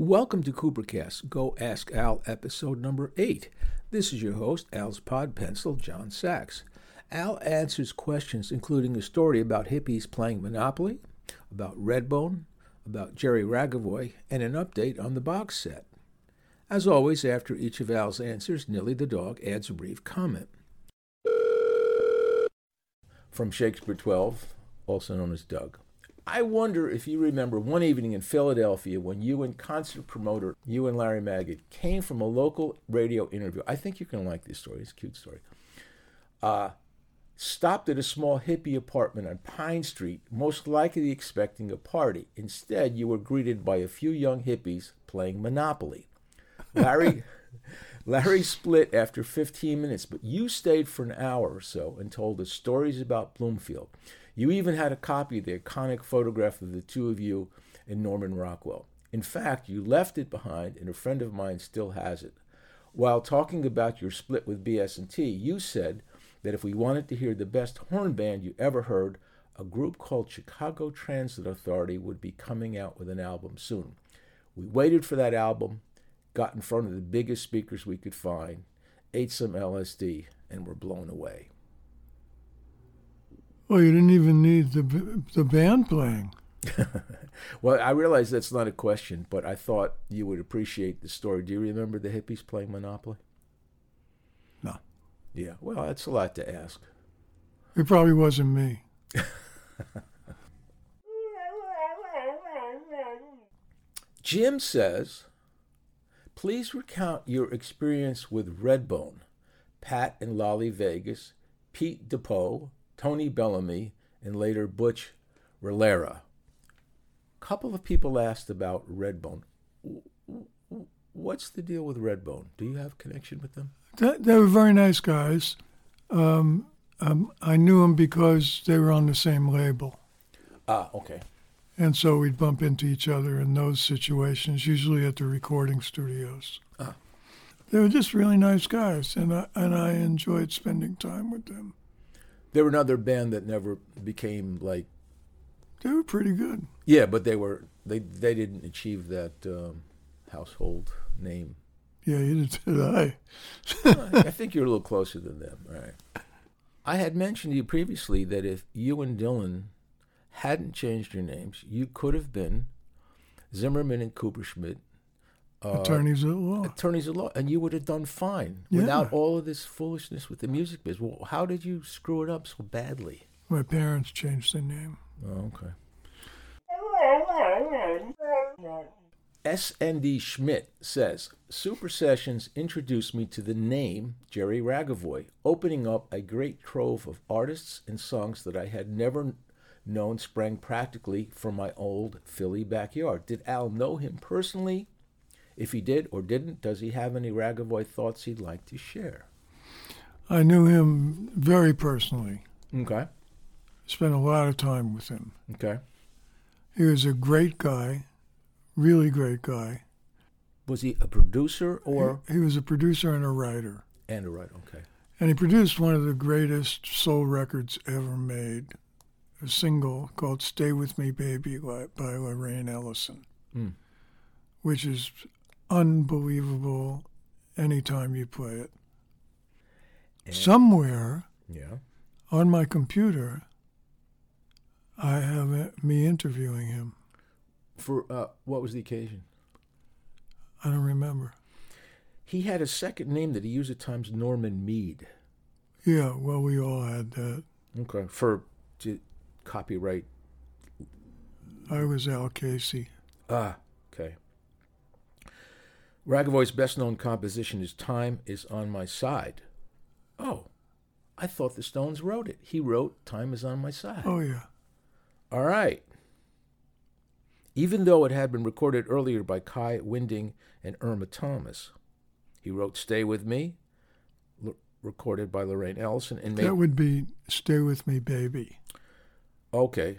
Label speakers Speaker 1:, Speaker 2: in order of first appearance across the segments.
Speaker 1: Welcome to Coopercast Go Ask Al episode number 8. This is your host, Al's Pod Pencil, John Sachs. Al answers questions including a story about hippies playing Monopoly, about Redbone, about Jerry Ragovoy, and an update on the box set. As always, after each of Al's answers, Nilly the dog adds a brief comment. From Shakespeare 12, also known as Doug. I wonder if you remember one evening in Philadelphia when you and concert promoter, you and Larry Magid, came from a local radio interview. I think you can like this story. It's a cute story. Uh, stopped at a small hippie apartment on Pine Street, most likely expecting a party. Instead, you were greeted by a few young hippies playing Monopoly. Larry, Larry split after 15 minutes, but you stayed for an hour or so and told us stories about Bloomfield. You even had a copy of the iconic photograph of the two of you and Norman Rockwell. In fact, you left it behind, and a friend of mine still has it. While talking about your split with BS&T, you said that if we wanted to hear the best horn band you ever heard, a group called Chicago Transit Authority would be coming out with an album soon. We waited for that album, got in front of the biggest speakers we could find, ate some LSD, and were blown away.
Speaker 2: Well, you didn't even need the the band playing.
Speaker 1: well, I realize that's not a question, but I thought you would appreciate the story. Do you remember the hippies playing Monopoly?
Speaker 2: No.
Speaker 1: Yeah, well, that's a lot to ask.
Speaker 2: It probably wasn't me.
Speaker 1: Jim says, please recount your experience with Redbone, Pat and Lolly Vegas, Pete DePoe, Tony Bellamy, and later Butch Rillera. A couple of people asked about Redbone. What's the deal with Redbone? Do you have connection with them?
Speaker 2: They were very nice guys. Um, um, I knew them because they were on the same label.
Speaker 1: Ah, okay.
Speaker 2: And so we'd bump into each other in those situations, usually at the recording studios.
Speaker 1: Ah.
Speaker 2: They were just really nice guys, and I, and I enjoyed spending time with them.
Speaker 1: They were another band that never became like.
Speaker 2: They were pretty good.
Speaker 1: Yeah, but they were they they didn't achieve that um, household name.
Speaker 2: Yeah, you did I.
Speaker 1: I think you're a little closer than them. All right. I had mentioned to you previously that if you and Dylan hadn't changed your names, you could have been Zimmerman and Cooperschmidt.
Speaker 2: Uh, attorneys at law.
Speaker 1: Attorneys at law, and you would have done fine
Speaker 2: Yeah.
Speaker 1: without all of this foolishness with the music biz. Well, how did you screw it up so badly?
Speaker 2: My parents changed their name.
Speaker 1: Oh, okay. SND Schmidt says Super Sessions introduced me to the name Jerry Ragovoy, opening up a great trove of artists and songs that I had never known sprang practically from my old Philly backyard. Did Al know him personally? If he did or didn't, does he have any Ragovoy thoughts he'd like to share?
Speaker 2: I knew him very personally.
Speaker 1: Okay.
Speaker 2: Spent a lot of time with him.
Speaker 1: Okay.
Speaker 2: He was a great guy, really great guy.
Speaker 1: Was he a producer or
Speaker 2: He, he was a producer and a writer.
Speaker 1: and a writer? Okay.
Speaker 2: And he produced one of the greatest soul records ever made, a single called Stay With Me Baby by by Lorraine Ellison,
Speaker 1: Mm.
Speaker 2: which is unbelievable anytime you play it.
Speaker 1: And-
Speaker 2: Somewhere
Speaker 1: Yeah.
Speaker 2: on my computer, I have me interviewing him.
Speaker 1: For uh, what was the occasion?
Speaker 2: I don't remember.
Speaker 1: He had a second name that he used at times, Norman Mead.
Speaker 2: Yeah, well, we all had that.
Speaker 1: Okay. For to copyright.
Speaker 2: I was Al Casey.
Speaker 1: Ah, okay. Ragovoy's best known composition is Time is on My Side. Oh, I thought the Stones wrote it. He wrote Time is on My Side.
Speaker 2: Oh, yeah.
Speaker 1: All right. Even though it had been recorded earlier by Kai Winding and Irma Thomas, he wrote Stay With Me, l- recorded by Lorraine Ellison, and made
Speaker 2: That would be Stay With Me, Baby.
Speaker 1: Okay.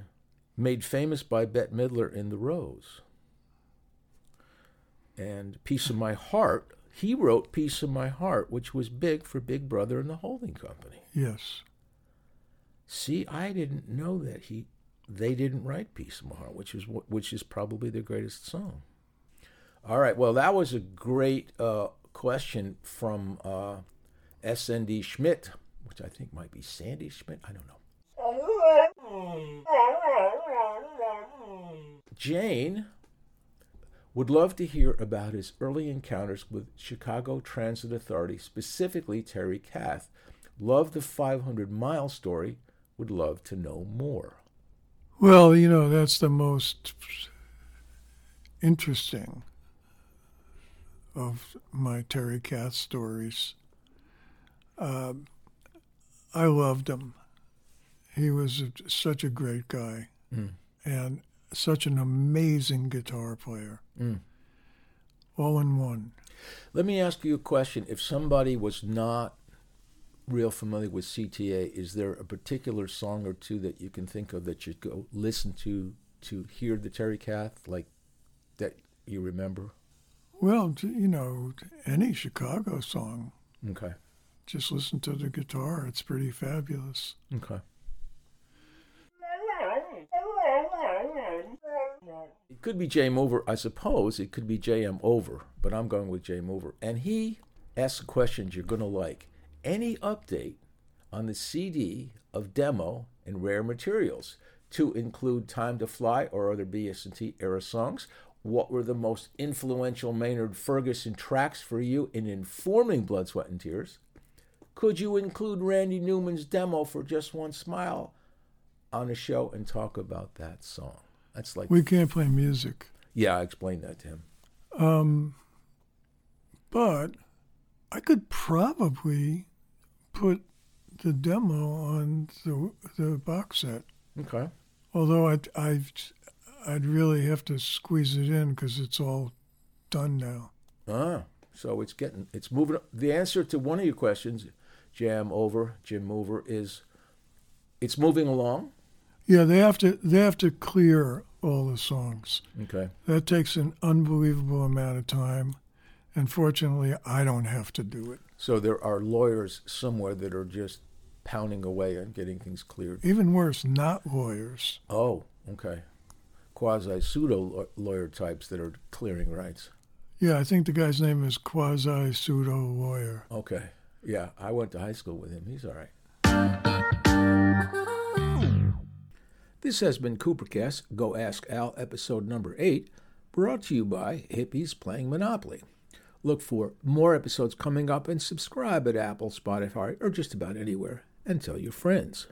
Speaker 1: Made famous by Bette Midler in The Rose. And Piece of My Heart, he wrote Piece of My Heart, which was big for Big Brother and the Holding Company.
Speaker 2: Yes.
Speaker 1: See, I didn't know that he they didn't write Piece of My Heart, which is which is probably their greatest song. All right. Well, that was a great uh, question from uh, SND Schmidt, which I think might be Sandy Schmidt. I don't know. Jane would love to hear about his early encounters with Chicago Transit Authority, specifically Terry Kath. Love the 500 mile story, would love to know more.
Speaker 2: Well, you know, that's the most interesting of my Terry Kath stories. Uh, I loved him. He was such a great guy
Speaker 1: Mm.
Speaker 2: and such an amazing guitar player.
Speaker 1: Mm.
Speaker 2: All in one.
Speaker 1: Let me ask you a question. If somebody was not real familiar with CTA, is there a particular song or two that you can think of that you go listen to to hear the Terry Kath, like that you remember?
Speaker 2: Well, you know, any Chicago song,
Speaker 1: Okay.
Speaker 2: just listen to the guitar. It's pretty fabulous.
Speaker 1: Okay. It could be J Mover, I suppose. It could be JM Over, but I'm going with J Mover. And he asks questions you're going to like. Any update on the CD of demo and rare materials to include Time to Fly or other BS&T era songs? What were the most influential Maynard Ferguson tracks for you in informing Blood, Sweat, and Tears? Could you include Randy Newman's demo for Just One Smile on a show and talk about that song? That's like,
Speaker 2: We can't play music.
Speaker 1: yeah, I explained that to him.
Speaker 2: Um, but I could probably put the demo on the the box set.
Speaker 1: Okay.
Speaker 2: Although I'd I'd, I'd really have to squeeze it in because it's all done now.
Speaker 1: Ah, so it's getting, it's moving. The answer to one of your questions, Jam Over, Jim Mover, is it's moving along.
Speaker 2: Yeah, they have to they have to clear all the songs.
Speaker 1: Okay.
Speaker 2: That takes an unbelievable amount of time. And fortunately, I don't have to do it.
Speaker 1: So there are lawyers somewhere that are just pounding away and getting things cleared.
Speaker 2: Even worse, not lawyers.
Speaker 1: Oh, okay. Quasi pseudo lawyer types that are clearing rights.
Speaker 2: Yeah, I think the guy's name is quasi pseudo lawyer.
Speaker 1: Okay. Yeah, I went to high school with him. He's all right. This has been Coopercast Go Ask Al, episode number eight, brought to you by Hippies Playing Monopoly. Look for more episodes coming up and subscribe at Apple, Spotify, or just about anywhere. And tell your friends.